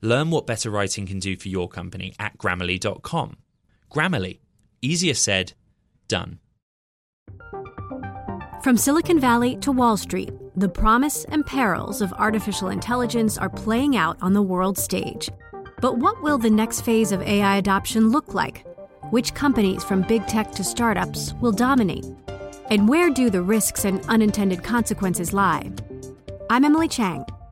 Learn what better writing can do for your company at grammarly.com. Grammarly, easier said, done. From Silicon Valley to Wall Street, the promise and perils of artificial intelligence are playing out on the world stage. But what will the next phase of AI adoption look like? Which companies, from big tech to startups, will dominate? And where do the risks and unintended consequences lie? I'm Emily Chang.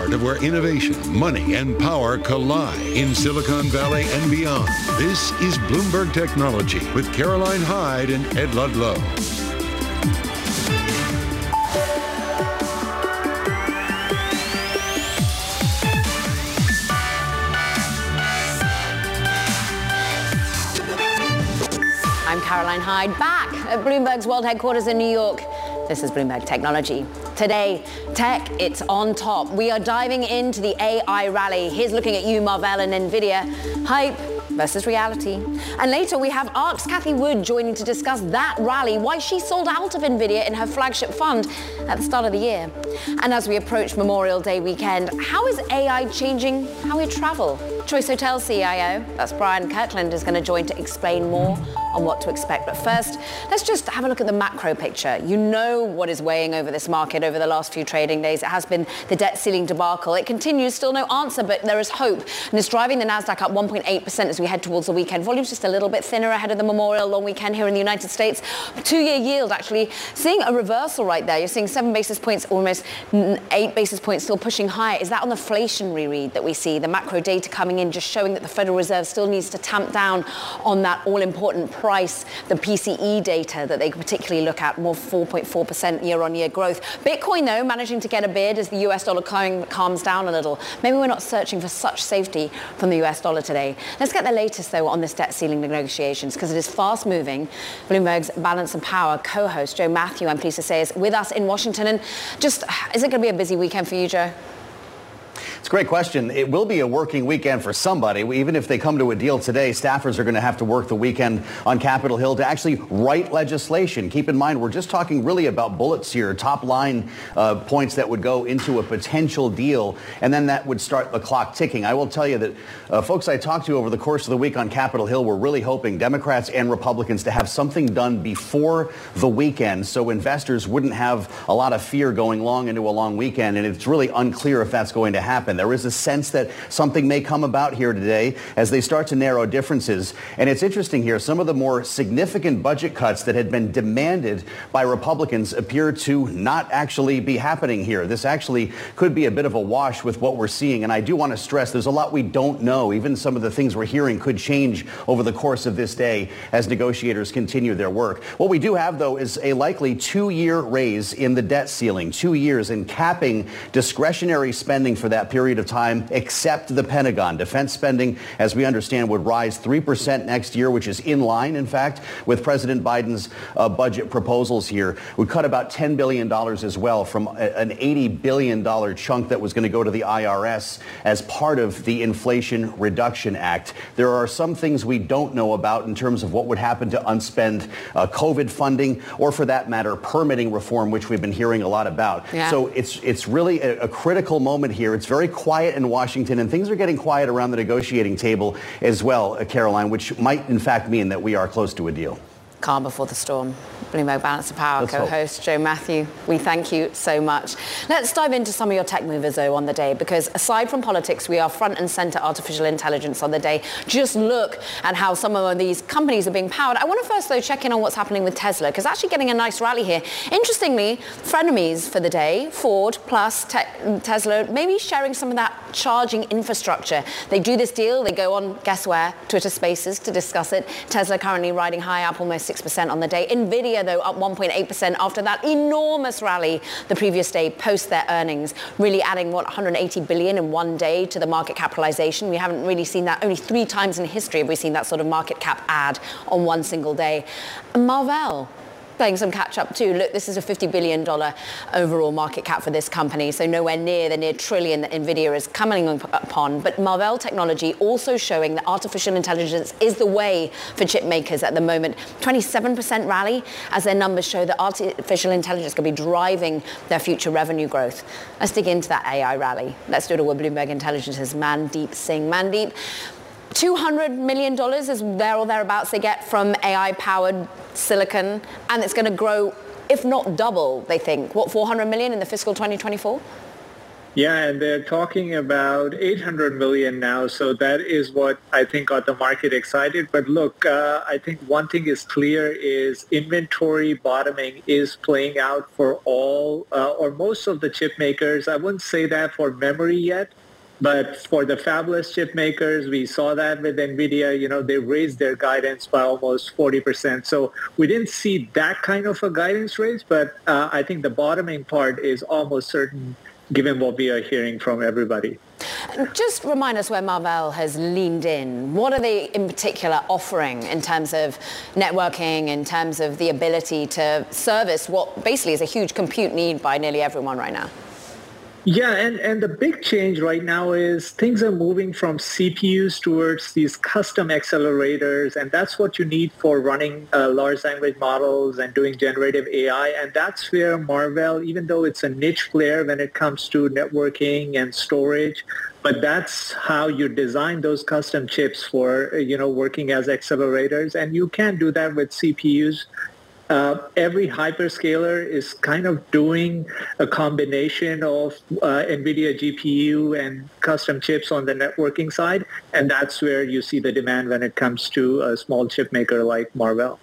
heart of where innovation, money, and power collide in Silicon Valley and beyond. This is Bloomberg Technology with Caroline Hyde and Ed Ludlow. I'm Caroline Hyde, back at Bloomberg's World Headquarters in New York. This is Bloomberg Technology. Today, tech, it's on top. We are diving into the AI rally. Here's looking at you, Marvell and NVIDIA. Hype versus reality. And later we have ARK's Cathie Wood joining to discuss that rally, why she sold out of NVIDIA in her flagship fund at the start of the year. And as we approach Memorial Day weekend, how is AI changing how we travel? Choice Hotel CIO, that's Brian Kirkland, is going to join to explain more on what to expect. But first, let's just have a look at the macro picture. You know what is weighing over this market over the last few trading days. It has been the debt ceiling debacle. It continues, still no answer, but there is hope. And it's driving the Nasdaq up 1.8% as we head towards the weekend. Volume's just a little bit thinner ahead of the Memorial long weekend here in the United States. Two-year yield actually seeing a reversal right there. You're seeing seven basis points, almost eight basis points still pushing higher. Is that on the inflationary read that we see? The macro data coming in just showing that the Federal Reserve still needs to tamp down on that all-important price, the PCE data that they particularly look at, more 4.4% year-on-year growth. Bitcoin, though, managing to get a bid as the US dollar calms down a little. Maybe we're not searching for such safety from the US dollar today. Let's get the latest, though, on this debt ceiling negotiations because it is fast moving. Bloomberg's Balance and Power co-host Joe Mathieu, I'm pleased to say, is with us in Washington. And just, is it going to be a busy weekend for you, Joe? It's a great question. It will be a working weekend for somebody. Even if they come to a deal today, staffers are going to have to work the weekend on Capitol Hill to actually write legislation. Keep in mind, we're just talking really about bullets here, top line uh, points that would go into a potential deal, and then that would start the clock ticking. I will tell you that uh, folks I talked to over the course of the week on Capitol Hill were really hoping Democrats and Republicans to have something done before the weekend so investors wouldn't have a lot of fear going long into a long weekend, and it's really unclear if that's going to happen happen. There is a sense that something may come about here today as they start to narrow differences. And it's interesting here, some of the more significant budget cuts that had been demanded by Republicans appear to not actually be happening here. This actually could be a bit of a wash with what we're seeing. And I do want to stress there's a lot we don't know. Even some of the things we're hearing could change over the course of this day as negotiators continue their work. What we do have, though, is a likely two-year raise in the debt ceiling, two years in capping discretionary spending for that period period of time except the Pentagon. Defense spending, as we understand, would rise 3% next year, which is in line, in fact, with President Biden's uh, budget proposals here. We cut about $10 billion as well from a, an $80 billion chunk that was going to go to the IRS as part of the Inflation Reduction Act. There are some things we don't know about in terms of what would happen to unspent uh, COVID funding or, for that matter, permitting reform, which we've been hearing a lot about. Yeah. So it's, it's really a, a critical moment here. It's very quiet in Washington, and things are getting quiet around the negotiating table as well, uh, Caroline, which might in fact mean that we are close to a deal. Calm before the storm. Bloomberg Balance of Power co-host. Joe Mathieu. We thank you so much. Let's dive into some of your tech movers though on the day because aside from politics, we are front and center artificial intelligence on the day. Just look at how some of these companies are being powered. I want to first though check in on what's happening with Tesla because actually getting a nice rally here. Interestingly, frenemies for the day, Ford plus te- Tesla, maybe sharing some of that charging infrastructure. They do this deal, they go on, guess where, Twitter Spaces to discuss it. Tesla currently riding high up almost 6% on the day. Nvidia though, up 1.8% after that enormous rally the previous day post their earnings, really adding, what, 180 billion in one day to the market capitalization. We haven't really seen that. Only three times in history have we seen that sort of market cap add on one single day. Marvell, playing some catch up too. Look, this is a $50 billion overall market cap for this company, so nowhere near the near trillion that NVIDIA is coming upon. But Marvell Technology also showing that artificial intelligence is the way for chip makers at the moment. 27% rally as their numbers show that artificial intelligence could be driving their future revenue growth. Let's dig into that AI rally. Let's do it with Bloomberg Intelligence's Mandeep Singh. Mandeep, $200 million is there or thereabouts they get from AI-powered silicon, and it's going to grow, if not double, they think. What, 400 million in the fiscal 2024? Yeah, and they're talking about 800 million now. So that is what I think got the market excited. But look, uh, I think one thing is clear is inventory bottoming is playing out for all uh, or most of the chip makers. I wouldn't say that for memory yet, but for the fabless chip makers, we saw that with NVIDIA, you know, they raised their guidance by almost 40%. So we didn't see that kind of a guidance raise, but uh, I think the bottoming part is almost certain given what we are hearing from everybody. Just remind us where Marvell has leaned in. What are they in particular offering in terms of networking, in terms of the ability to service what basically is a huge compute need by nearly everyone right now? Yeah, and, and the big change right now is things are moving from CPUs towards these custom accelerators, and that's what you need for running uh, large language models and doing generative AI. And that's where Marvell, even though it's a niche player when it comes to networking and storage, but that's how you design those custom chips for, you know, working as accelerators. And you can do that with CPUs uh, every hyperscaler is kind of doing a combination of uh, NVIDIA GPU and custom chips on the networking side, and that's where you see the demand when it comes to a small chip maker like Marvell.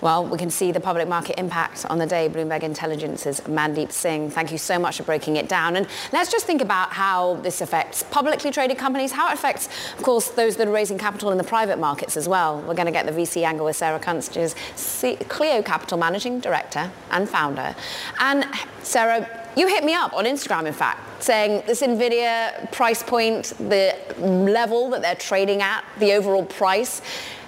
Well, we can see the public market impact on the day. Bloomberg Intelligence's Mandeep Singh. Thank you so much for breaking it down. And let's just think about how this affects publicly traded companies, how it affects, of course, those that are raising capital in the private markets as well. We're going to get the VC angle with Sarah Kunst, Cleo Capital Managing Director and Founder. And Sarah, you hit me up on Instagram, in fact, saying this NVIDIA price point, the level that they're trading at, the overall price,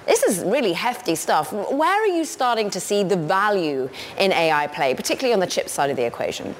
this is really hefty stuff. Where are you starting to see the value in AI play, particularly on the chip side of the equation?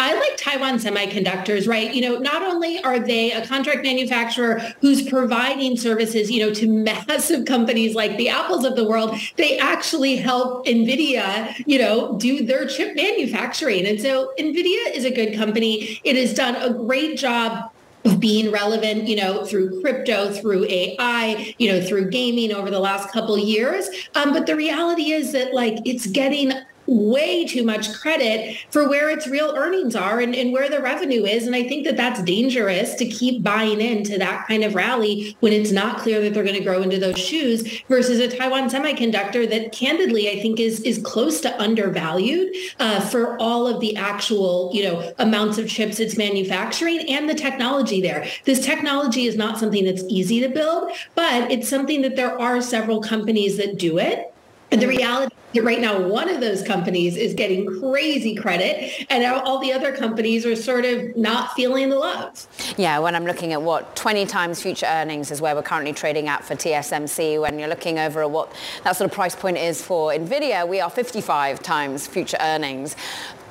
I like Taiwan Semiconductors, right? You know, not only are they a contract manufacturer who's providing services, you know, to massive companies like the Apples of the world, they actually help NVIDIA, you know, do their chip manufacturing. And so NVIDIA is a good company. It has done a great job of being relevant, you know, through crypto, through AI, you know, through gaming over the last couple years. Um, but the reality is that like it's getting way too much credit for where its real earnings are and, and where the revenue is. And I think that that's dangerous to keep buying into that kind of rally when it's not clear that they're going to grow into those shoes versus a Taiwan semiconductor that candidly I think is is close to undervalued uh, for all of the actual you know amounts of chips it's manufacturing and the technology there. This technology is not something that's easy to build, but it's something that there are several companies that do it. And the reality right now one of those companies is getting crazy credit and all the other companies are sort of not feeling the love. Yeah, when I'm looking at what 20 times future earnings is where we're currently trading at for TSMC, when you're looking over at what that sort of price point is for Nvidia, we are 55 times future earnings.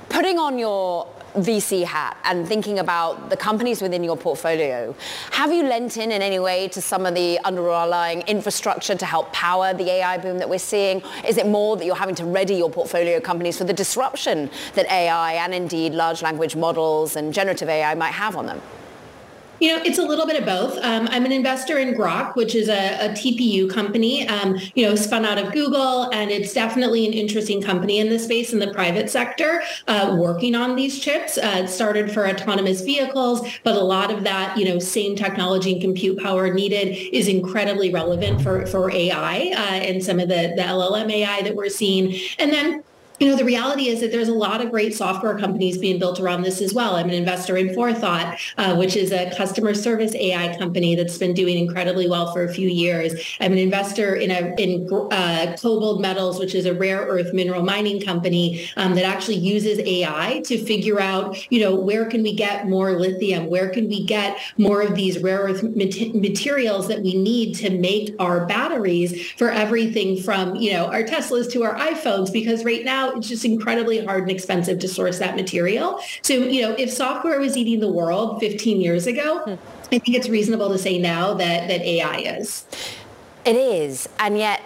Putting on your VC hat and thinking about the companies within your portfolio, have you lent in in any way to some of the underlying infrastructure to help power the AI boom that we're seeing? Is it more that you're having to ready your portfolio companies for the disruption that AI and indeed large language models and generative AI might have on them? You know, it's a little bit of both. Um, I'm an investor in Groq, which is a, a TPU company, um, you know, spun out of Google, and it's definitely an interesting company in the space in the private sector, uh, working on these chips. Uh, it started for autonomous vehicles, but a lot of that, you know, same technology and compute power needed is incredibly relevant for, for AI uh, and some of the, the LLM AI that we're seeing. And then you know, the reality is that there's a lot of great software companies being built around this as well. I'm an investor in Forethought, uh, which is a customer service AI company that's been doing incredibly well for a few years. I'm an investor in a in uh, KoBold Metals, which is a rare earth mineral mining company um, that actually uses AI to figure out, you know, where can we get more lithium? Where can we get more of these rare earth mat- materials that we need to make our batteries for everything from, you know, our Teslas to our iPhones? Because right now it's just incredibly hard and expensive to source that material. So, you know, if software was eating the world 15 years ago, hmm. I think it's reasonable to say now that, that AI is. It is. And yet,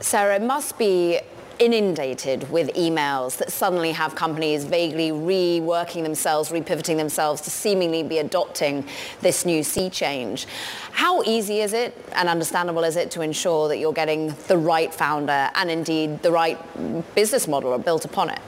Sarah, it must be inundated with emails that suddenly have companies vaguely reworking themselves, repivoting themselves to seemingly be adopting this new sea change. How easy is it and understandable is it to ensure that you're getting the right founder and indeed the right business model built upon it?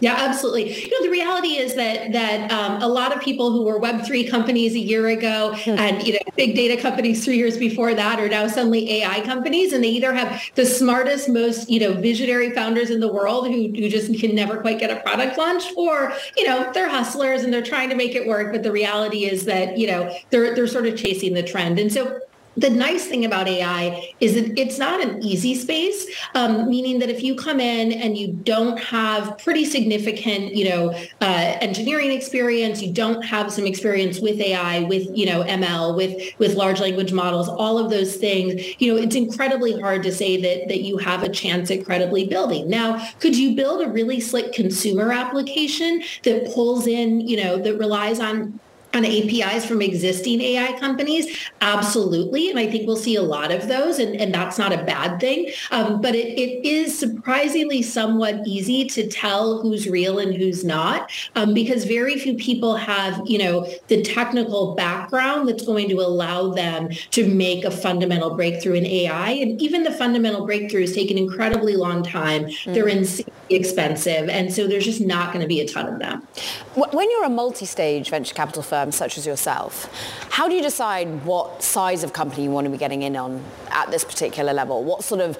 Yeah, absolutely. You know, the reality is that that um, a lot of people who were Web three companies a year ago hmm. and you know big data companies three years before that are now suddenly AI companies, and they either have the smartest, most you know visionary founders in the world who who just can never quite get a product launched, or you know they're hustlers and they're trying to make it work. But the reality is that you know they're they're sort of chasing the trend, and so the nice thing about AI is that it's not an easy space, um, meaning that if you come in and you don't have pretty significant, you know, uh, engineering experience, you don't have some experience with AI, with, you know, ML, with, with large language models, all of those things, you know, it's incredibly hard to say that, that you have a chance at credibly building. Now, could you build a really slick consumer application that pulls in, you know, that relies on on APIs from existing AI companies? Absolutely. And I think we'll see a lot of those, and, and that's not a bad thing. Um, but it, it is surprisingly somewhat easy to tell who's real and who's not, um, because very few people have, you know, the technical background that's going to allow them to make a fundamental breakthrough in AI. And even the fundamental breakthroughs take an incredibly long time. Mm-hmm. They're insanely expensive. And so there's just not going to be a ton of them. When you're a multi-stage venture capital firm, such as yourself, how do you decide what size of company you want to be getting in on at this particular level? What sort of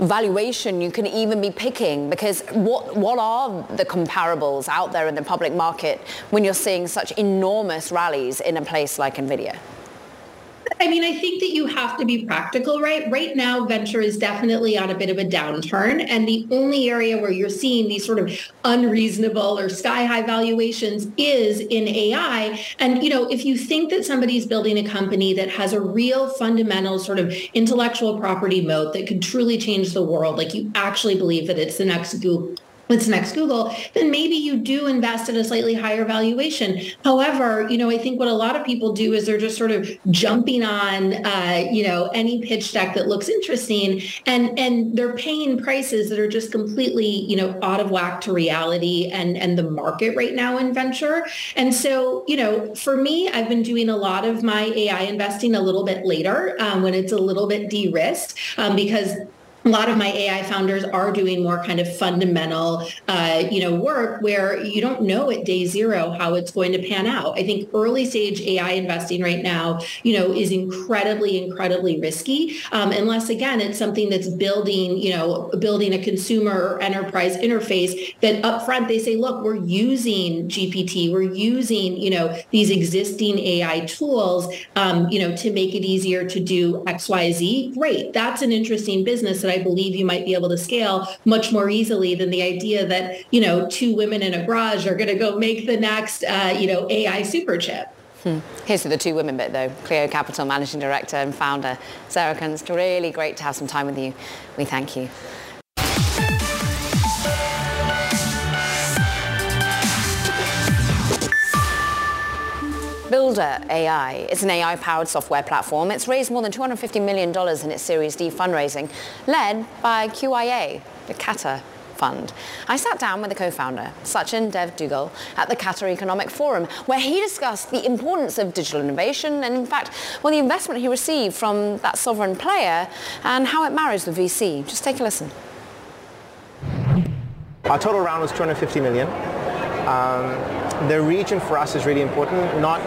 valuation you can even be picking because what what are the comparables out there in the public market when you're seeing such enormous rallies in a place like Nvidia? I mean, I think that you have to be practical, right? Right now, venture is definitely on a bit of a downturn. And the only area where you're seeing these sort of unreasonable or sky high valuations is in AI. And, you know, if you think that somebody's building a company that has a real fundamental sort of intellectual property moat that could truly change the world, like you actually believe that it's the next Google what's next Google, then maybe you do invest at a slightly higher valuation. However, you know, I think what a lot of people do is they're just sort of jumping on, uh, you know, any pitch deck that looks interesting, and and they're paying prices that are just completely, you know, out of whack to reality and and the market right now in venture. And so, you know, for me, I've been doing a lot of my AI investing a little bit later um, when it's a little bit de-risked um, because a lot of my AI founders are doing more kind of fundamental, uh, you know, work where you don't know at day zero how it's going to pan out. I think early stage AI investing right now, you know, is incredibly, incredibly risky um, unless again it's something that's building, you know, building a consumer or enterprise interface that upfront they say, look, we're using GPT, we're using, you know, these existing AI tools, um, you know, to make it easier to do X, Y, Z. Great, that's an interesting business that I believe you might be able to scale much more easily than the idea that, you know, two women in a garage are going to go make the next, uh, you know, AI super chip. Hmm. Here's to the two women bit though. Cleo Capital Managing Director and Founder, Sarah Kunst. Really great to have some time with you. We thank you. Builder AI is an AI-powered software platform. It's raised more than $250 million in its Series D fundraising, led by QIA, the Qatar Fund. I sat down with the co-founder, Sachin Dev Duggal, at the Qatar Economic Forum, where he discussed the importance of digital innovation and, in fact, well, the investment he received from that sovereign player and how it marries with VC. Just take a listen. Our total round was 250 million. Um, the region for us is really important, not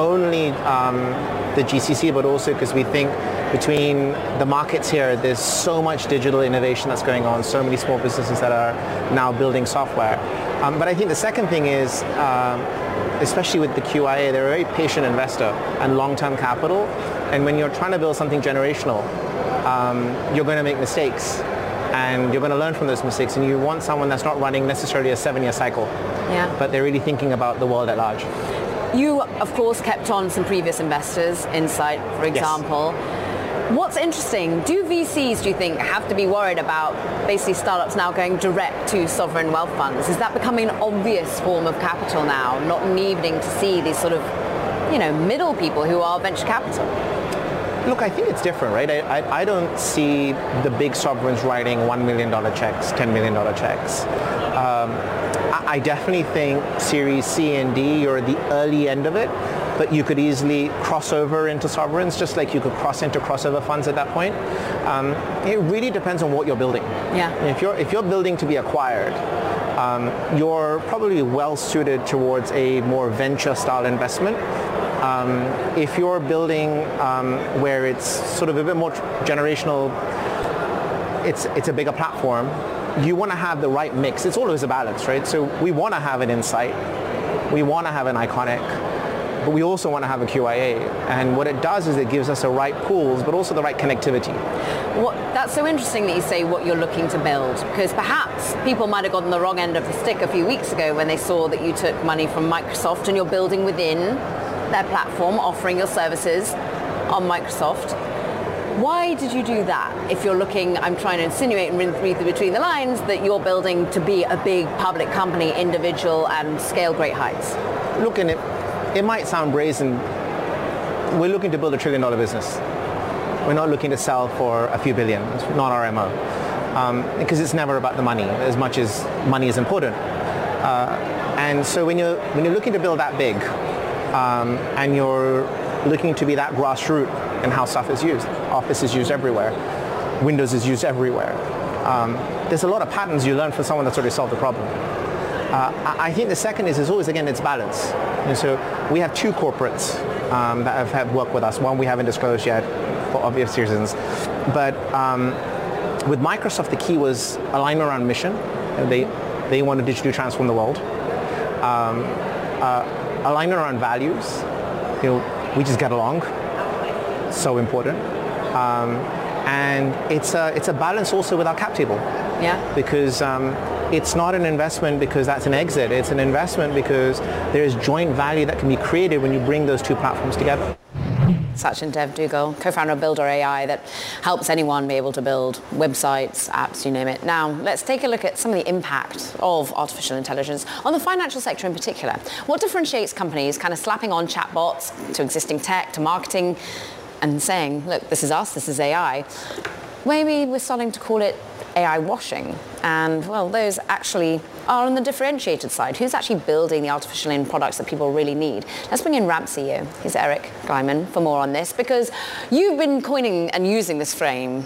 only um, the GCC, but also because we think between the markets here, there's so much digital innovation that's going on, so many small businesses that are now building software. Um, but I think the second thing is, um, especially with the QIA, they're a very patient investor and long-term capital. And when you're trying to build something generational, um, you're going to make mistakes and you're going to learn from those mistakes and you want someone that's not running necessarily a seven-year cycle, yeah. but they're really thinking about the world at large. You, of course, kept on some previous investors, Insight, for example. Yes. What's interesting, do VCs, do you think, have to be worried about basically startups now going direct to sovereign wealth funds? Is that becoming an obvious form of capital now, not needing to see these sort of, you know, middle people who are venture capital? Look, I think it's different, right? I, I, I don't see the big sovereigns writing $1 million checks, $10 million checks. Um, I, definitely think Series C and D, you're at the early end of it, but you could easily cross over into sovereigns, just like you could cross into crossover funds at that point. Um, it really depends on what you're building. Yeah. If you're, if you're building to be acquired, um, you're probably well suited towards a more venture style investment um, if you're building um, where it's sort of a bit more generational, it's, it's a bigger platform, you want to have the right mix. It's always a balance, right? So we want to have an insight. We want to have an ICONIQ, but we also want to have a QIA. And what it does is it gives us the right pools, but also the right connectivity. What, that's so interesting that you say what you're looking to build, because perhaps people might have gotten the wrong end of the stick a few weeks ago when they saw that you took money from Microsoft and you're building within their platform offering your services on Microsoft. Why did you do that? If you're looking, I'm trying to insinuate and read between the lines that you're building to be a big public company, individual, and scale great heights. Look, and it, it might sound brazen. We're looking to build a trillion dollar business. We're not looking to sell for a few billion. It's not our MO. Um, because it's never about the money as much as money is important. Uh, and so when you're, when you're looking to build that big, um, and you're looking to be that grassroots in how stuff is used. Office is used everywhere. Windows is used everywhere. Um, there's a lot of patterns you learn from someone that's already solved the problem. Uh, I think the second is, is always, again, it's balance. And so we have two corporates um, that have, have worked with us. One we haven't disclosed yet for obvious reasons. But um, with Microsoft, the key was alignment around mission. They, they wanted to digitally transform the world. Um, uh, alignment around values. You know, we just get along. So important. Um, and it's a, it's a balance also with our cap table. Yeah. Because um, it's not an investment because that's an exit. It's an investment because there is joint value that can be created when you bring those two platforms together. Sachin Dev Duggal, co-founder of Builder AI that helps anyone be able to build websites, apps, you name it. Now, let's take a look at some of the impact of artificial intelligence on the financial sector in particular. What differentiates companies kind of slapping on chatbots to existing tech, to marketing, and saying, look, this is us, this is AI. Maybe we're starting to call it AI washing. And well, those actually are on the differentiated side. Who's actually building the artificial in products that people really need? Let's bring in Ramp CEO. He's Eric Glyman for more on this because you've been coining and using this frame,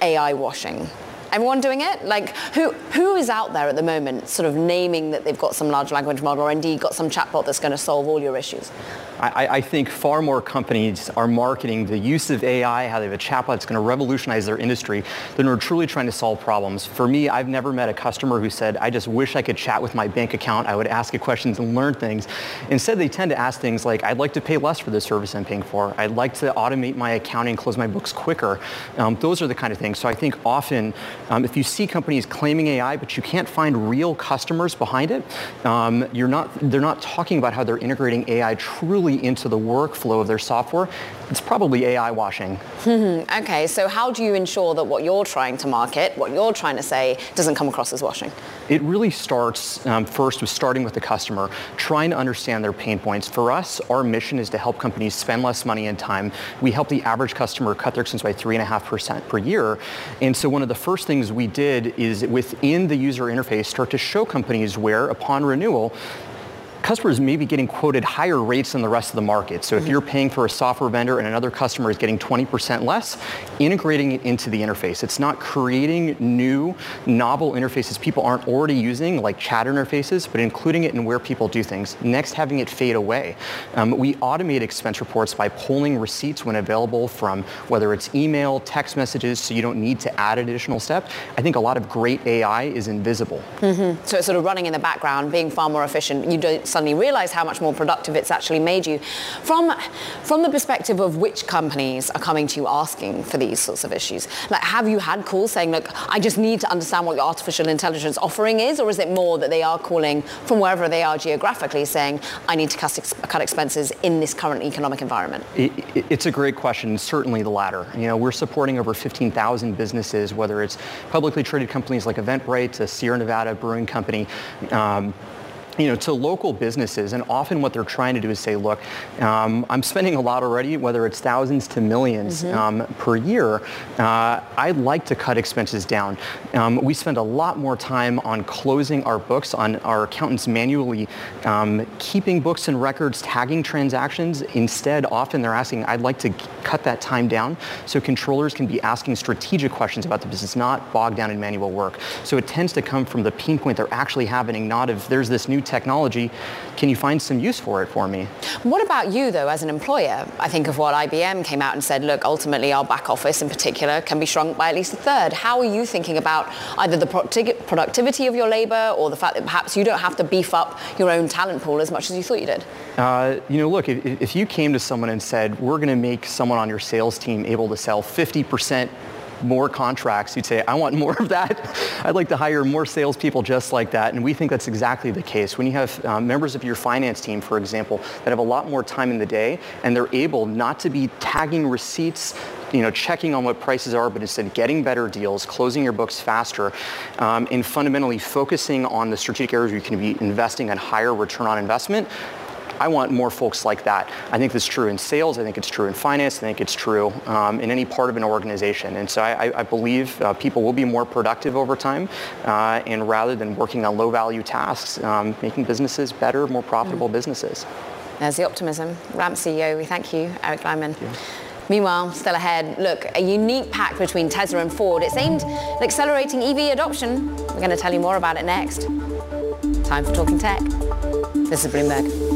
AI washing. Everyone doing it? Like, who, who is out there at the moment sort of naming that they've got some large language model or indeed got some chatbot that's going to solve all your issues? I, I, think far more companies are marketing the use of AI, how they have a chatbot that's going to revolutionize their industry, than are truly trying to solve problems. For me, I've never met a customer who said, I just wish I could chat with my bank account. I would ask it questions and learn things. Instead, they tend to ask things like, I'd like to pay less for the service I'm paying for. I'd like to automate my accounting, close my books quicker. Um, those are the kind of things. So I think often, um, if you see companies claiming AI, but you can't find real customers behind it, um, you're not, they're not talking about how they're integrating AI truly into the workflow of their software, it's probably AI washing. okay, so how do you ensure that what you're trying to market, what you're trying to say, doesn't come across as washing? It really starts um, first with starting with the customer, trying to understand their pain points. For us, our mission is to help companies spend less money and time. We help the average customer cut their expenses by 3.5% per year. And so one of the first things things we did is within the user interface start to show companies where upon renewal customers may be getting quoted higher rates than the rest of the market. So mm-hmm. if you're paying for a software vendor and another customer is getting 20% less, integrating it into the interface. It's not creating new, novel interfaces people aren't already using, like chat interfaces, but including it in where people do things. Next, having it fade away. Um, we automate expense reports by pulling receipts when available from whether it's email, text messages, so you don't need to add an additional step. I think a lot of great AI is invisible. Mm-hmm. So it's sort of running in the background, being far more efficient. You don't suddenly realize how much more productive it's actually made you. From, from the perspective of which companies are coming to you asking for these sorts of issues, like have you had calls saying, look, I just need to understand what your artificial intelligence offering is, or is it more that they are calling from wherever they are geographically saying, I need to cut, ex- cut expenses in this current economic environment? It, it, it's a great question, certainly the latter. You know, we're supporting over 15,000 businesses, whether it's publicly traded companies like Eventbrite, Sierra Nevada brewing company, um, you know, to local businesses, and often what they're trying to do is say, look, um, I'm spending a lot already, whether it's thousands to 1000000s mm-hmm. um, per year. Uh, I'd like to cut expenses down. Um, we spend a lot more time on closing our books, on our accountants manually um, keeping books and records, tagging transactions. Instead, often they're asking, I'd like to cut that time down so controllers can be asking strategic questions about the business, not bogged down in manual work. So it tends to come from the pain point they're actually having, not if there's this new technology. Can you find some use for it for me? What about you, though, as an employer? I think of what IBM came out and said, look, ultimately our back office in particular can be shrunk by at least a third. How are you thinking about either the productivity of your labor or the fact that perhaps you don't have to beef up your own talent pool as much as you thought you did? Uh, you know, look, if, if you came to someone and said, we're going to make someone on your sales team able to sell 50% more contracts, you'd say, I want more of that. I'd like to hire more salespeople just like that. And we think that's exactly the case. When you have um, members of your finance team, for example, that have a lot more time in the day and they're able not to be tagging receipts, you know, checking on what prices are, but instead getting better deals, closing your books faster, um, and fundamentally focusing on the strategic areas where you can be investing at higher return on investment, I want more folks like that. I think that's true in sales. I think it's true in finance. I think it's true um, in any part of an organization. And so I, I believe uh, people will be more productive over time. Uh, and rather than working on low value tasks, um, making businesses better, more profitable mm. businesses. There's the optimism. Ramp CEO, we thank you, Eric Glyman. Meanwhile, still ahead, look, a unique pact between Tesla and Ford. It's aimed at accelerating EV adoption. We're going to tell you more about it next. Time for Talking Tech. This is Bloomberg.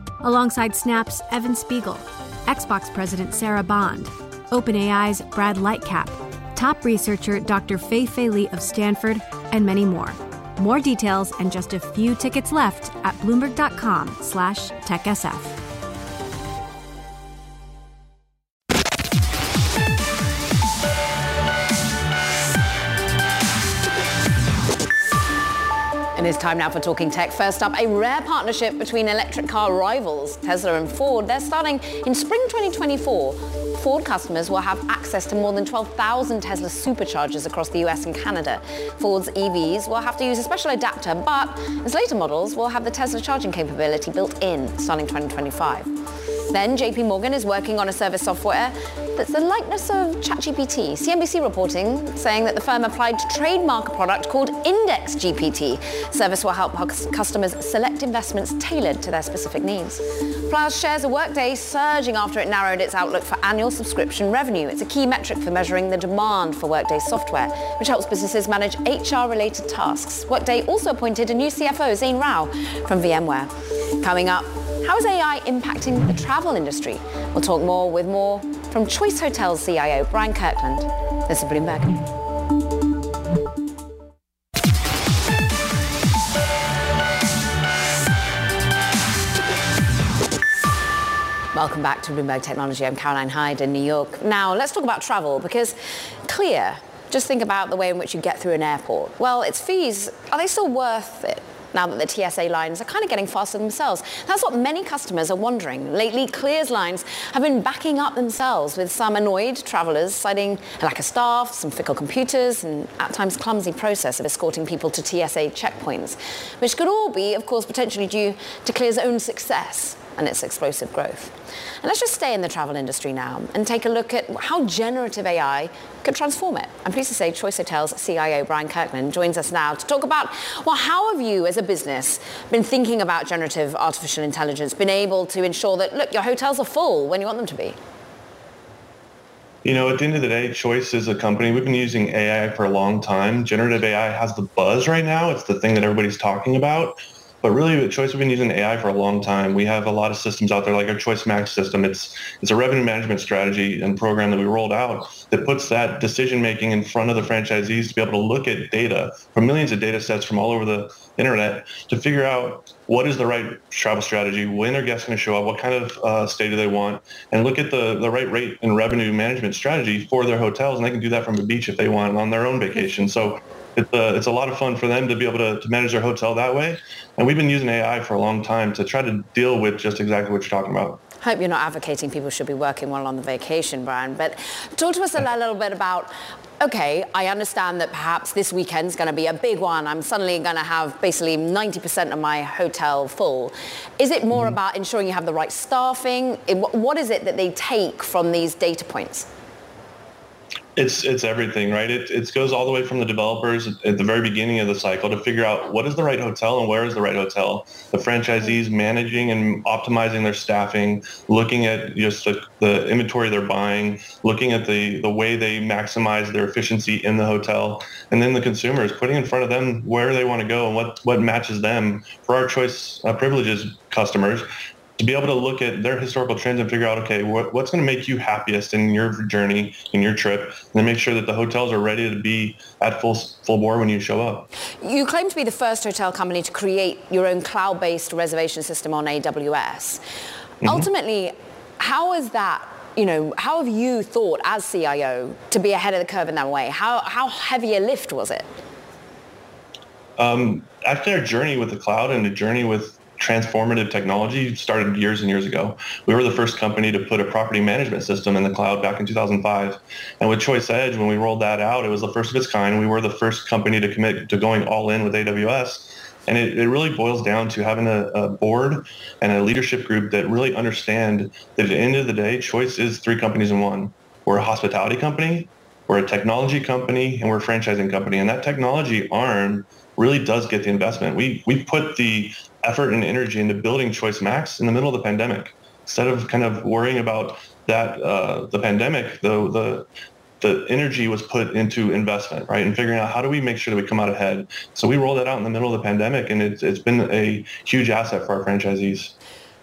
alongside Snap's Evan Spiegel, Xbox President Sarah Bond, OpenAI's Brad Lightcap, top researcher Dr. Fei Fei Li of Stanford, and many more. More details and just a few tickets left at bloomberg.com And it's time now for Talking Tech. First up, a rare partnership between electric car rivals, Tesla and Ford. They're starting in spring 2024. Ford customers will have access to more than 12,000 Tesla superchargers across the US and Canada. Ford's EVs will have to use a special adapter, but its later models will have the Tesla charging capability built in starting 2025. Then JP Morgan is working on a service software that's the likeness of ChatGPT. CNBC reporting saying that the firm applied to trademark a product called Index GPT. Service will help customers select investments tailored to their specific needs. Plus, shares of Workday surging after it narrowed its outlook for annual subscription revenue. It's a key metric for measuring the demand for Workday software, which helps businesses manage HR-related tasks. Workday also appointed a new CFO, Zane Rowe, from VMware. Coming up, how is AI impacting the travel industry? We'll talk more with more from Choice Hotels CIO Brian Kirkland. This is Bloomberg. Welcome back to Bloomberg Technology. I'm Caroline Hyde in New York. Now, let's talk about travel because clear, just think about the way in which you get through an airport. Well, its fees, are they still worth it? Now that the TSA lines are kind of getting faster themselves. That's what many customers are wondering. Lately, Clear's lines have been backing up themselves, with some annoyed travellers citing a lack of staff, some fickle computers, and at times clumsy process of escorting people to TSA checkpoints, which could all be, of course, potentially due to Clear's own success and its explosive growth. And let's just stay in the travel industry now and take a look at how generative AI could transform it. I'm pleased to say Choice Hotels CIO Brian Kirkland joins us now to talk about, well, how have you as a business been thinking about generative artificial intelligence, been able to ensure that, look, your hotels are full when you want them to be? You know, at the end of the day, Choice is a company. We've been using AI for a long time. Generative AI has the buzz right now. It's the thing that everybody's talking about. But really, Choice, we've been using AI for a long time. We have a lot of systems out there, like our Choice Max system. It's it's a revenue management strategy and program that we rolled out that puts that decision making in front of the franchisees to be able to look at data from millions of data sets from all over the internet to figure out what is the right travel strategy, when are guests going to show up, what kind of uh, stay do they want, and look at the, the right rate and revenue management strategy for their hotels. And they can do that from the beach if they want on their own vacation. So it's a, it's a lot of fun for them to be able to, to manage their hotel that way. And we've been using AI for a long time to try to deal with just exactly what you're talking about. I hope you're not advocating people should be working while on the vacation, Brian. But talk to us a little bit about okay, I understand that perhaps this weekend's going to be a big one. I'm suddenly going to have basically 90% of my hotel full. Is it more mm. about ensuring you have the right staffing? What is it that they take from these data points? It's it's everything, right? It it goes all the way from the developers at the very beginning of the cycle to figure out what is the right hotel and where is the right hotel. The franchisees managing and optimizing their staffing, looking at just the, the inventory they're buying, looking at the the way they maximize their efficiency in the hotel, and then the consumers putting in front of them where they want to go and what what matches them for our choice uh, privileges customers to be able to look at their historical trends and figure out, okay, what, what's going to make you happiest in your journey, in your trip, and then make sure that the hotels are ready to be at full full bore when you show up. You claim to be the first hotel company to create your own cloud-based reservation system on AWS. Mm-hmm. Ultimately, how is that you know, how have you thought as CIO to be ahead of the curve in that way? How, how heavy a lift was it? Um, after our journey with the cloud and the journey with transformative technology started years and years ago. We were the first company to put a property management system in the cloud back in 2005. And with Choice Edge, when we rolled that out, it was the first of its kind. We were the first company to commit to going all in with AWS. And it, it really boils down to having a, a, board and a leadership group that really understand that at the end of the day, Choice is three companies in one. We're a hospitality company, we're a technology company, and we're a franchising company. And that technology arm really does get the investment. We we put the effort and energy into building Choice Max in the middle of the pandemic. Instead of kind of worrying about that, uh, the pandemic, the, the, the energy was put into investment, right? And figuring out how do we make sure that we come out ahead. So we rolled that out in the middle of the pandemic and it's, it's been a huge asset for our franchisees.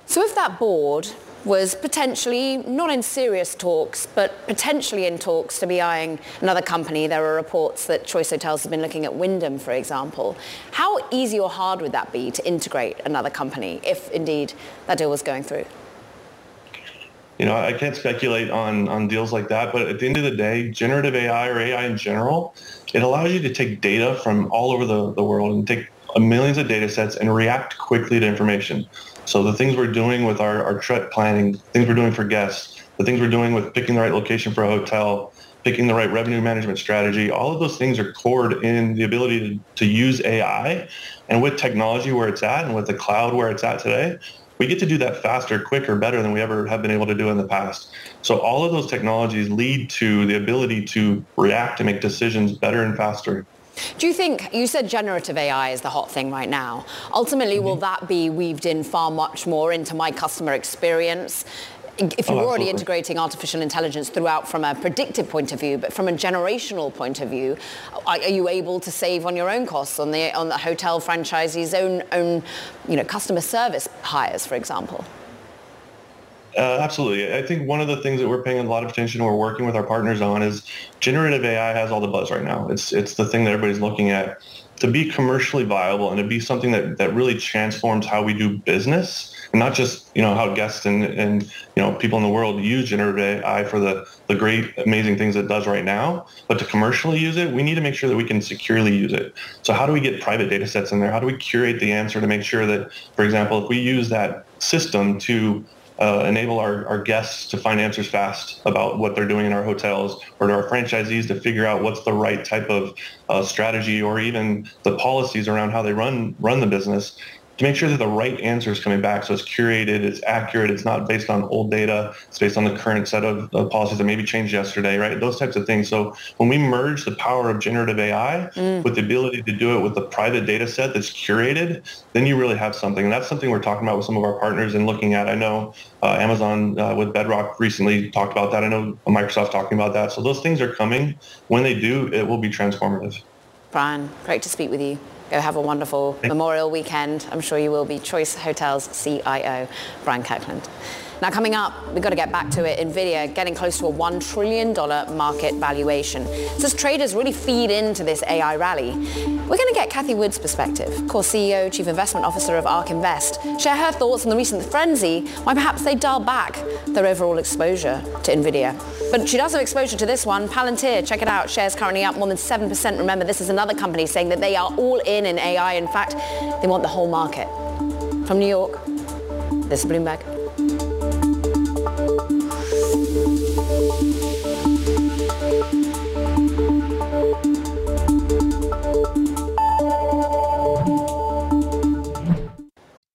So if that board was potentially not in serious talks, but potentially in talks to be eyeing another company. There are reports that Choice Hotels have been looking at Wyndham, for example. How easy or hard would that be to integrate another company if indeed that deal was going through? You know, I can't speculate on, on deals like that, but at the end of the day, generative AI or AI in general, it allows you to take data from all over the, the world and take millions of data sets and react quickly to information. So the things we're doing with our, our trip planning, things we're doing for guests, the things we're doing with picking the right location for a hotel, picking the right revenue management strategy, all of those things are cored in the ability to, to use AI. And with technology where it's at and with the cloud where it's at today, we get to do that faster, quicker, better than we ever have been able to do in the past. So all of those technologies lead to the ability to react and make decisions better and faster. Do you think, you said generative AI is the hot thing right now. Ultimately, mm-hmm. will that be weaved in far much more into my customer experience? if you're oh, already integrating artificial intelligence throughout from a predictive point of view, but from a generational point of view, are, are you able to save on your own costs on the on the hotel franchisee's own own you know customer service hires, for example? Uh, absolutely. I think one of the things that we're paying a lot of attention, we're working with our partners on, is generative AI has all the buzz right now. It's it's the thing that everybody's looking at. To be commercially viable and to be something that, that really transforms how we do business, and not just you know how guests and, and you know people in the world use generative AI for the the great amazing things it does right now, but to commercially use it, we need to make sure that we can securely use it. So how do we get private data sets in there? How do we curate the answer to make sure that, for example, if we use that system to uh, enable our, our guests to find answers fast about what they're doing in our hotels or to our franchisees to figure out what's the right type of uh, strategy or even the policies around how they run run the business to make sure that the right answer is coming back. So it's curated, it's accurate, it's not based on old data, it's based on the current set of, of policies that maybe changed yesterday, right? Those types of things. So when we merge the power of generative AI mm. with the ability to do it with the private data set that's curated, then you really have something. And that's something we're talking about with some of our partners and looking at. I know uh, Amazon uh, with Bedrock recently talked about that. I know Microsoft talking about that. So those things are coming. When they do, it will be transformative. Brian, great to speak with you. Go have a wonderful. Memorial weekend. I'm sure you will be. Choice Hotels CIO, Brian Kirkland. Now, coming up, we've got to get back to it. NVIDIA getting close to a $1 trillion market valuation. So as traders really feed into this AI rally, we're going to get Cathie Wood's perspective, of course, CEO, Chief Investment Officer of ARK Invest, share her thoughts on the recent frenzy, why perhaps they dial back their overall exposure to NVIDIA. But she does have exposure to this one, Palantir. Check it out. Shares currently up more than 7%. Remember, this is another company saying that they are all in in AI. In fact, they want the whole market. From New York, this is Bloomberg.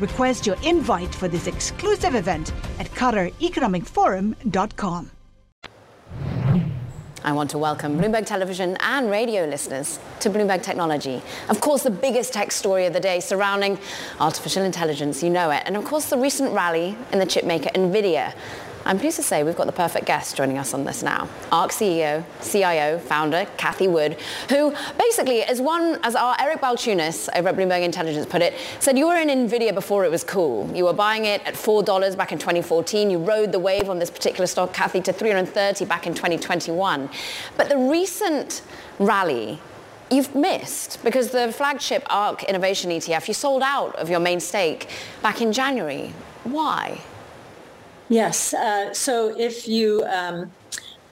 Request your invite for this exclusive event at QatarEconomicForum.com. I want to welcome Bloomberg Television and radio listeners to Bloomberg Technology. Of course, the biggest tech story of the day surrounding artificial intelligence, you know it. And of course, the recent rally in the chipmaker NVIDIA. I'm pleased to say we've got the perfect guest joining us on this now. ARK CEO, CIO, founder, Cathie Wood, who basically, as one, as our Eric Balchunas over at Bloomberg Intelligence put it, said you were in NVIDIA before it was cool. You were buying it at $4 back in 2014. You rode the wave on this particular stock, Cathie, to 330 back in 2021. But the recent rally you've missed because the flagship ARK Innovation ETF, you sold out of your main stake back in January. Why? Yes. Uh, so if you um,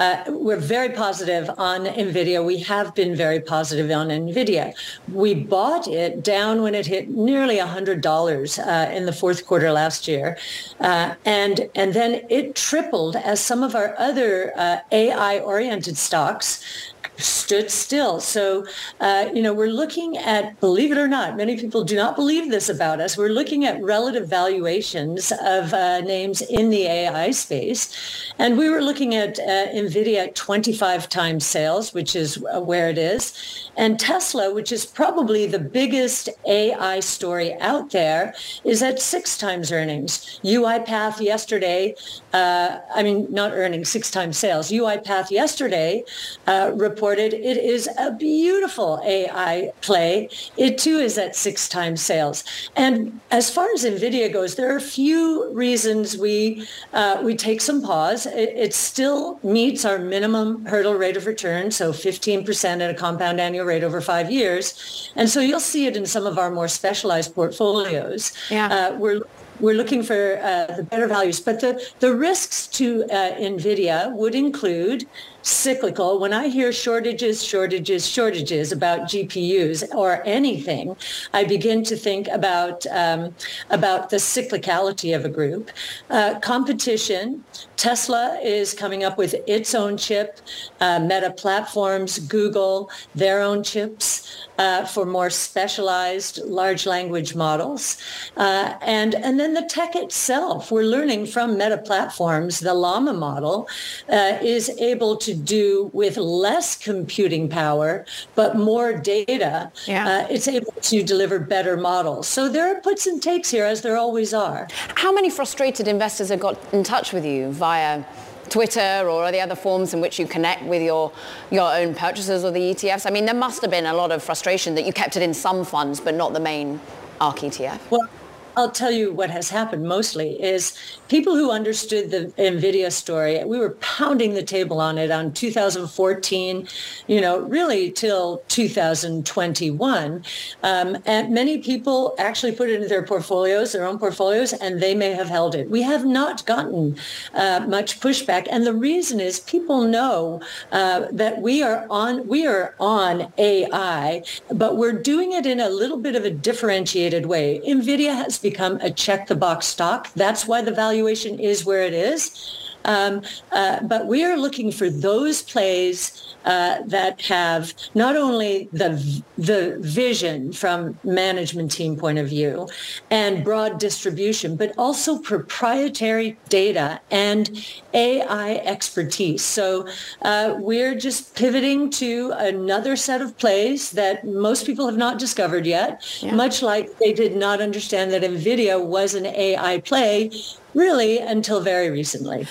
uh, we're very positive on NVIDIA. We have been very positive on NVIDIA. We bought it down when it hit nearly $100 uh, in the fourth quarter last year. Uh, and, and then it tripled as some of our other uh, AI-oriented stocks stood still. So, uh, you know, we're looking at, believe it or not, many people do not believe this about us. We're looking at relative valuations of uh, names in the AI space. And we were looking at uh, NVIDIA at 25 times sales, which is uh, where it is. And Tesla, which is probably the biggest AI story out there, is at six times earnings. UiPath yesterday, uh, I mean, not earnings, six times sales. UiPath yesterday uh, reported it is a beautiful AI play. It too is at six times sales. And as far as NVIDIA goes, there are a few reasons we, uh, we take some pause. It, it still meets our minimum hurdle rate of return, so 15% at a compound annual annual rate over five years. And so you'll see it in some of our more specialized portfolios. Yeah. Uh, we're we're looking for uh, the better values. But the, the risks to uh, NVIDIA would include cyclical. When I hear shortages, shortages, shortages about GPUs or anything, I begin to think about um, about the cyclicality of a group. Uh, competition. Tesla is coming up with its own chip. Uh, Meta Platforms, Google, their own chips uh, for more specialized large language models. Uh, and, and then the tech itself, we're learning from Meta Platforms, the Llama model uh, is able to do with less computing power, but more data. Yeah. Uh, it's able to deliver better models. So there are puts and takes here, as there always are. How many frustrated investors have got in touch with you via Twitter or the other forms in which you connect with your, your own purchases or the ETFs? I mean, there must have been a lot of frustration that you kept it in some funds, but not the main ARK ETF. Well, I'll tell you what has happened mostly is people who understood the NVIDIA story, we were pounding the table on it on 2014, you know, really till 2021. Um, and many people actually put it into their portfolios, their own portfolios, and they may have held it. We have not gotten uh, much pushback. And the reason is people know uh, that we are on, we are on AI, but we're doing it in a little bit of a differentiated way. NVIDIA has become a check the box stock. That's why the valuation is where it is. Um, uh, but we are looking for those plays uh, that have not only the the vision from management team point of view and broad distribution, but also proprietary data and AI expertise. So uh, we're just pivoting to another set of plays that most people have not discovered yet, yeah. much like they did not understand that NVIDIA was an AI play really until very recently.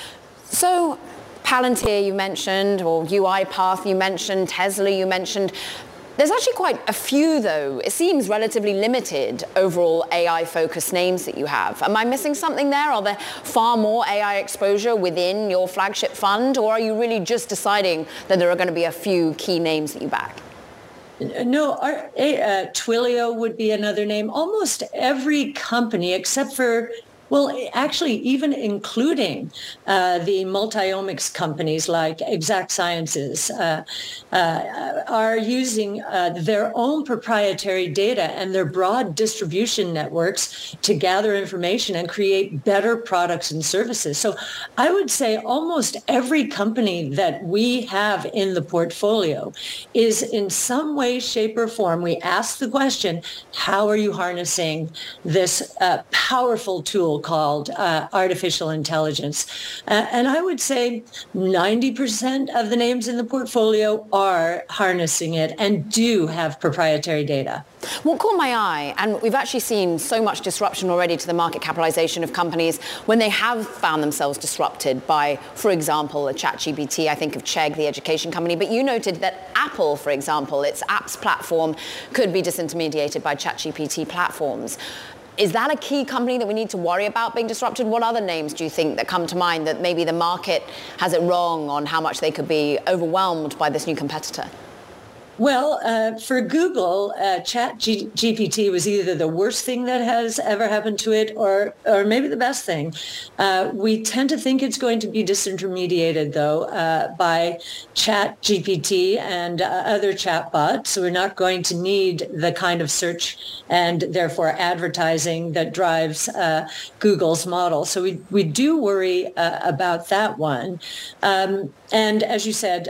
So Palantir you mentioned, or UiPath you mentioned, Tesla you mentioned. There's actually quite a few, though. It seems relatively limited overall AI-focused names that you have. Am I missing something there? Are there far more AI exposure within your flagship fund, or are you really just deciding that there are going to be a few key names that you back? No, our, uh, Twilio would be another name. Almost every company, except for well, actually, even including uh, the multiomics companies like Exact Sciences uh, uh, are using uh, their own proprietary data and their broad distribution networks to gather information and create better products and services. So I would say almost every company that we have in the portfolio is in some way, shape, or form, we ask the question, how are you harnessing this uh, powerful tool called uh, artificial intelligence. Uh, and I would say 90% of the names in the portfolio are harnessing it and do have proprietary data. What caught my eye, and we've actually seen so much disruption already to the market capitalization of companies when they have found themselves disrupted by, for example, a ChatGPT. I think of Chegg, the education company. But you noted that Apple, for example, its apps platform could be disintermediated by ChatGPT platforms. Is that a key company that we need to worry about being disrupted? What other names do you think that come to mind that maybe the market has it wrong on how much they could be overwhelmed by this new competitor? Well, uh, for Google, uh, Chat G- GPT was either the worst thing that has ever happened to it, or or maybe the best thing. Uh, we tend to think it's going to be disintermediated, though, uh, by Chat GPT and uh, other chatbots. So we're not going to need the kind of search and therefore advertising that drives uh, Google's model. So we we do worry about that one. Um, and as you said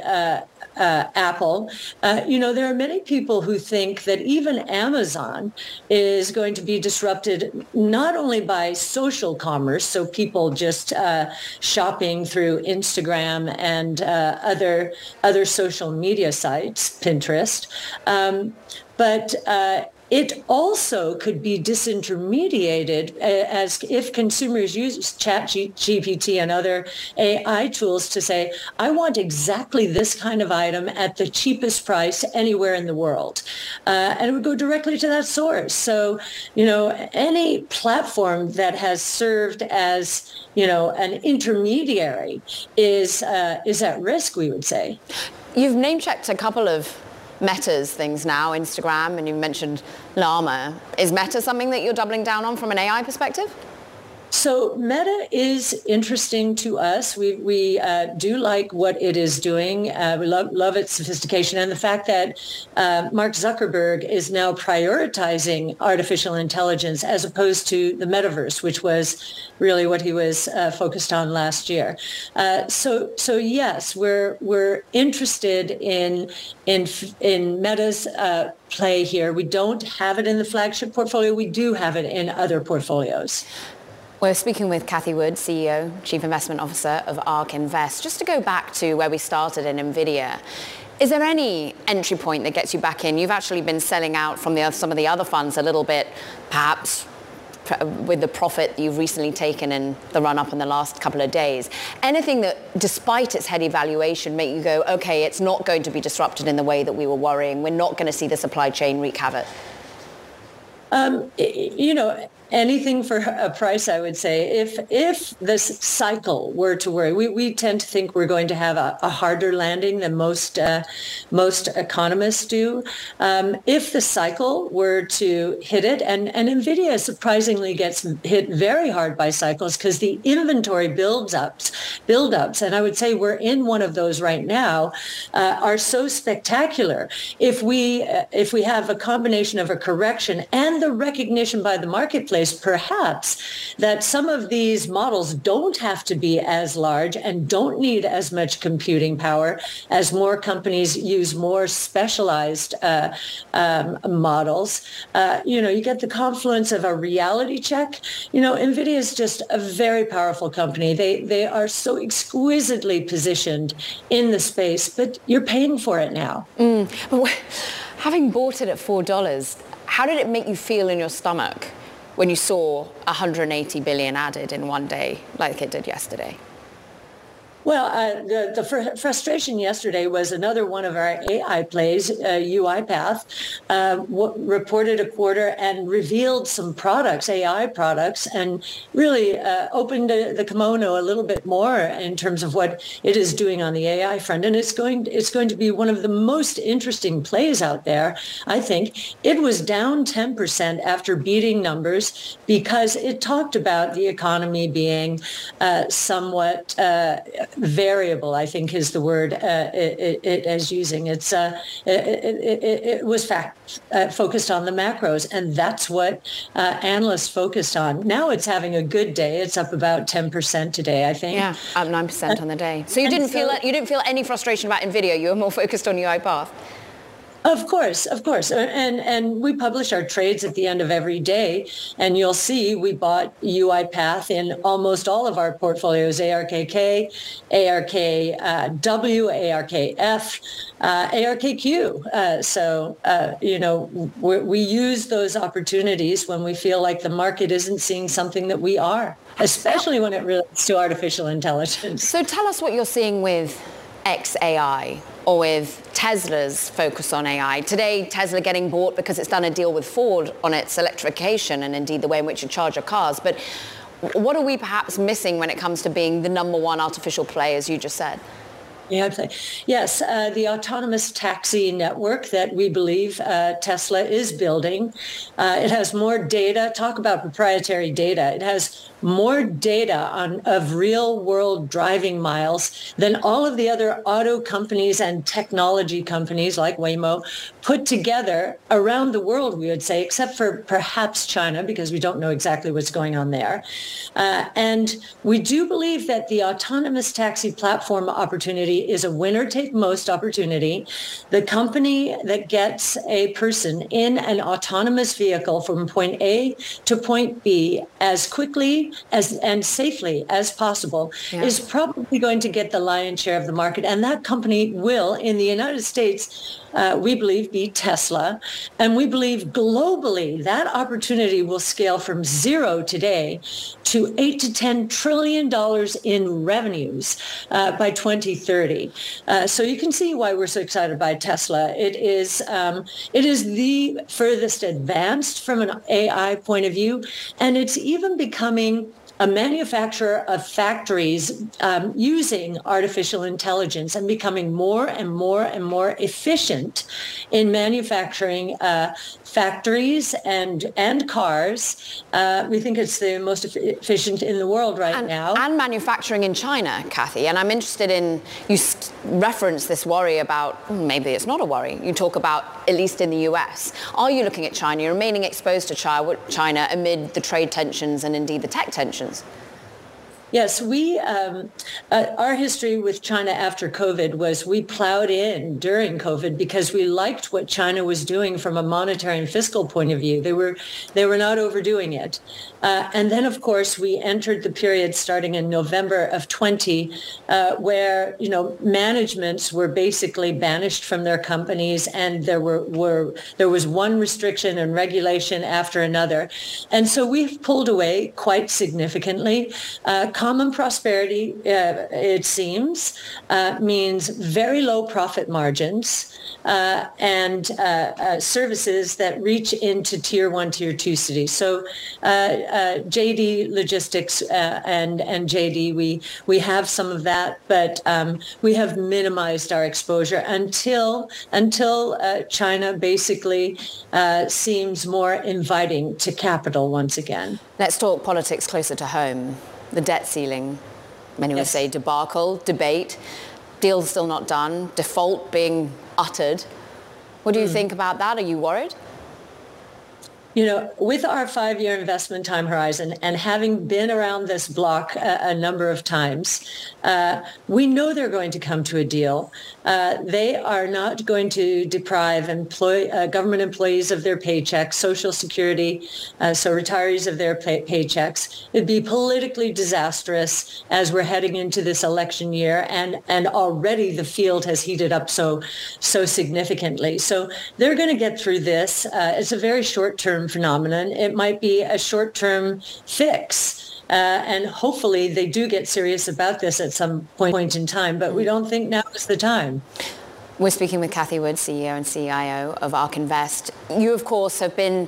uh, Apple. Uh, you know, there are many people who think that even Amazon is going to be disrupted not only by social commerce, so people just uh, shopping through Instagram and uh, other other social media sites, Pinterest, um, but uh, it also could be disintermediated uh, as if consumers use chat GPT and other AI tools to say, I want exactly this kind of item at the cheapest price anywhere in the world. Uh, and it would go directly to that source. So, you know, any platform that has served as, you know, an intermediary is, uh, is at risk, we would say. You've name checked a couple of Meta's things now, Instagram, and you mentioned Llama. Is Meta something that you're doubling down on from an AI perspective? So Meta is interesting to us. We, we uh, do like what it is doing. Uh, we love, love its sophistication and the fact that uh, Mark Zuckerberg is now prioritizing artificial intelligence as opposed to the metaverse, which was really what he was uh, focused on last year. Uh, so, so yes, we're we're interested in in in Meta's uh, play here. We don't have it in the flagship portfolio. We do have it in other portfolios. We're speaking with Cathie Wood, CEO, Chief Investment Officer of ARK Invest. Just to go back to where we started in NVIDIA, is there any entry point that gets you back in? You've actually been selling out from the, some of the other funds a little bit, perhaps with the profit you've recently taken in the run up in the last couple of days. Anything that, despite its heady valuation, make you go, okay, it's not going to be disrupted in the way that we were worrying. We're not going to see the supply chain wreak havoc. Um, you know, anything for a price, I would say. If if this cycle were to worry, we, we tend to think we're going to have a, a harder landing than most uh, most economists do. Um, if the cycle were to hit it, and, and NVIDIA surprisingly gets hit very hard by cycles because the inventory builds ups, build ups, and I would say we're in one of those right now, uh, are so spectacular. If we uh, if we have a combination of a correction and the recognition by the marketplace perhaps that some of these models don't have to be as large and don't need as much computing power as more companies use more specialized uh, um, models. Uh, you know, you get the confluence of a reality check. You know, NVIDIA is just a very powerful company. They, they are so exquisitely positioned in the space, but you're paying for it now. Mm. Having bought it at $4, how did it make you feel in your stomach? When you saw 180 billion added in one day like it did yesterday? Well, uh, the, the fr- frustration yesterday was another one of our AI plays, uh, UiPath, uh, w- reported a quarter and revealed some products, AI products, and really uh, opened the kimono a little bit more in terms of what it is doing on the AI front. And it's going, it's going to be one of the most interesting plays out there, I think. It was down 10% after beating numbers because it talked about the economy being uh, somewhat uh, variable, I think is the word uh, it, it, as using. It's uh, it, it, was fact uh, focused on the macros, and that's what uh, analysts focused on. Now it's having a good day. It's up about ten percent today, I think. Yeah, up nine percent on the day. So you didn't so, feel you didn't feel any frustration about Nvidia. You were more focused on UiPath. Of course, of course. Uh, and and we publish our trades at the end of every day. And you'll see we bought UiPath in almost all of our portfolios, ARKK, ARKW, ARKF, uh, ARKQ. Uh, so, uh, you know, we use those opportunities when we feel like the market isn't seeing something that we are, especially when it relates to artificial intelligence. So tell us what you're seeing with XAI or with Tesla's focus on AI. Today, Tesla getting bought because it's done a deal with Ford on its electrification and indeed the way in which you charge your cars. But what are we perhaps missing when it comes to being the number one artificial play, as you just said? Yeah, yes, uh, the autonomous taxi network that we believe uh, Tesla is building. Uh, it has more data. Talk about proprietary data. It has more data on of real world driving miles than all of the other auto companies and technology companies like Waymo put together around the world, we would say, except for perhaps China, because we don't know exactly what's going on there. Uh, and we do believe that the autonomous taxi platform opportunity is a winner take most opportunity. The company that gets a person in an autonomous vehicle from point A to point B as quickly as and safely as possible yeah. is probably going to get the lion's share of the market. And that company will, in the United States, uh, we believe, be Tesla. And we believe globally that opportunity will scale from zero today to eight to ten trillion dollars in revenues uh, by 2030. Uh, so you can see why we're so excited by Tesla. It is um, it is the furthest advanced from an AI point of view, and it's even becoming a manufacturer of factories um, using artificial intelligence and becoming more and more and more efficient in manufacturing uh, factories and and cars. Uh, we think it's the most efficient in the world right and, now. And manufacturing in China, Cathie. And I'm interested in you reference this worry about hmm, maybe it's not a worry. You talk about at least in the U.S. Are you looking at China? You're remaining exposed to China amid the trade tensions and indeed the tech tensions skills. Yes, we um, uh, our history with China after COVID was we plowed in during COVID because we liked what China was doing from a monetary and fiscal point of view. They were they were not overdoing it, uh, and then of course we entered the period starting in November of 20, uh, where you know managements were basically banished from their companies, and there were were there was one restriction and regulation after another, and so we've pulled away quite significantly. Uh, common prosperity, uh, it seems, uh, means very low profit margins uh, and uh, uh, services that reach into tier one, tier two cities. So uh, JD Logistics and, and JD, we, we have some of that, but um, we have minimized our exposure until, until China basically seems more inviting to capital once again. Let's talk politics closer to home the debt ceiling, many yes. would say debacle, debate, deal still not done, default being uttered. What do you mm. think about that? Are you worried? You know, with our five-year investment time horizon and having been around this block a, a number of times, uh, we know they're going to come to a deal. Uh, they are not going to deprive employ, uh, government employees of their paychecks, Social Security, uh, so retirees of their pay- paychecks. It'd be politically disastrous as we're heading into this election year, and and already the field has heated up so so significantly. So they're going to get through this. Uh, it's a very short-term phenomenon. It might be a short-term fix. Uh, and hopefully they do get serious about this at some point in time, but we don't think now is the time. We're speaking with Cathie Wood, CEO and CIO of ARK Invest. You, of course, have been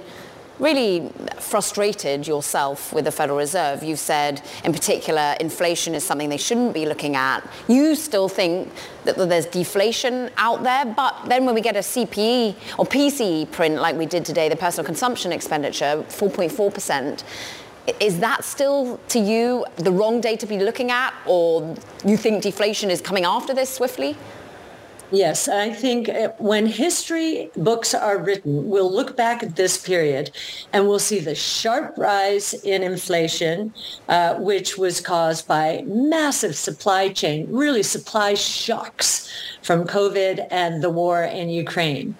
really frustrated yourself with the Federal Reserve. You've said, in particular, inflation is something they shouldn't be looking at. You still think that there's deflation out there, but then when we get a CPE or PCE print like we did today, the personal consumption expenditure, 4.4%, is that still, to you, the wrong data to be looking at, or you think deflation is coming after this swiftly? Yes, I think uh, when history books are written, we'll look back at this period and we'll see the sharp rise in inflation, uh, which was caused by massive supply chain, really supply shocks from COVID and the war in Ukraine.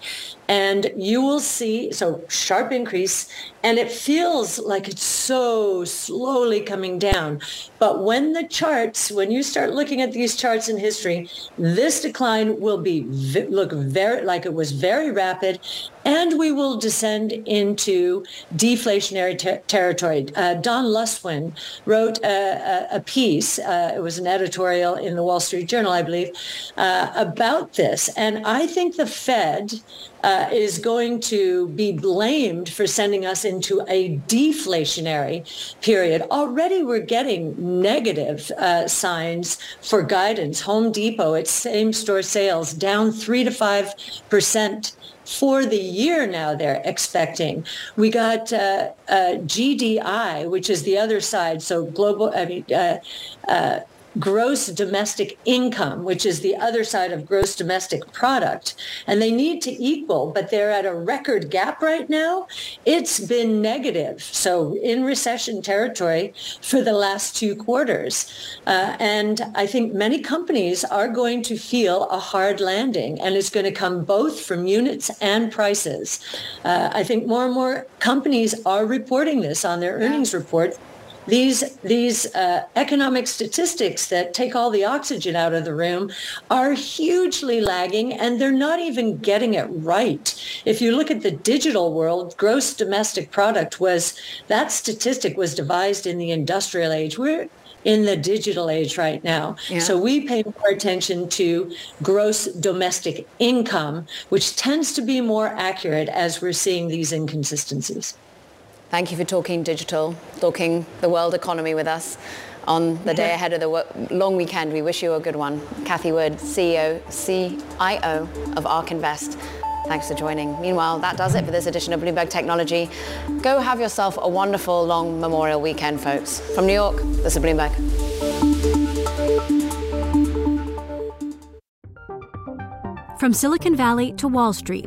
And you will see, so sharp increase, and it feels like it's so slowly coming down. But when the charts, when you start looking at these charts in history, this decline will be look very like it was very rapid and we will descend into deflationary ter- territory. Uh, Don Luskin wrote a, a, a piece, uh, it was an editorial in the Wall Street Journal, I believe, uh, about this. And I think the Fed uh, is going to be blamed for sending us into a deflationary period. Already we're getting negative uh, signs for guidance. Home Depot, its same store sales down three to five percent for the year now they're expecting. We got uh, uh, GDI, which is the other side. So global, I mean, uh, uh gross domestic income, which is the other side of gross domestic product. And they need to equal, but they're at a record gap right now. It's been negative. So in recession territory for the last two quarters. Uh, and I think many companies are going to feel a hard landing and it's going to come both from units and prices. Uh, I think more and more companies are reporting this on their earnings report these these uh, economic statistics that take all the oxygen out of the room are hugely lagging and they're not even getting it right if you look at the digital world gross domestic product was that statistic was devised in the industrial age we're in the digital age right now. Yeah. So we pay more attention to gross domestic income, which tends to be more accurate as we're seeing these inconsistencies. Thank you for talking digital, talking the world economy with us on the day ahead of the long weekend. We wish you a good one. Cathie Wood, CEO, CIO of ARK Invest. Thanks for joining. Meanwhile, that does it for this edition of Bloomberg Technology. Go have yourself a wonderful long Memorial weekend, folks. From New York, this is Bloomberg. From Silicon Valley to Wall Street,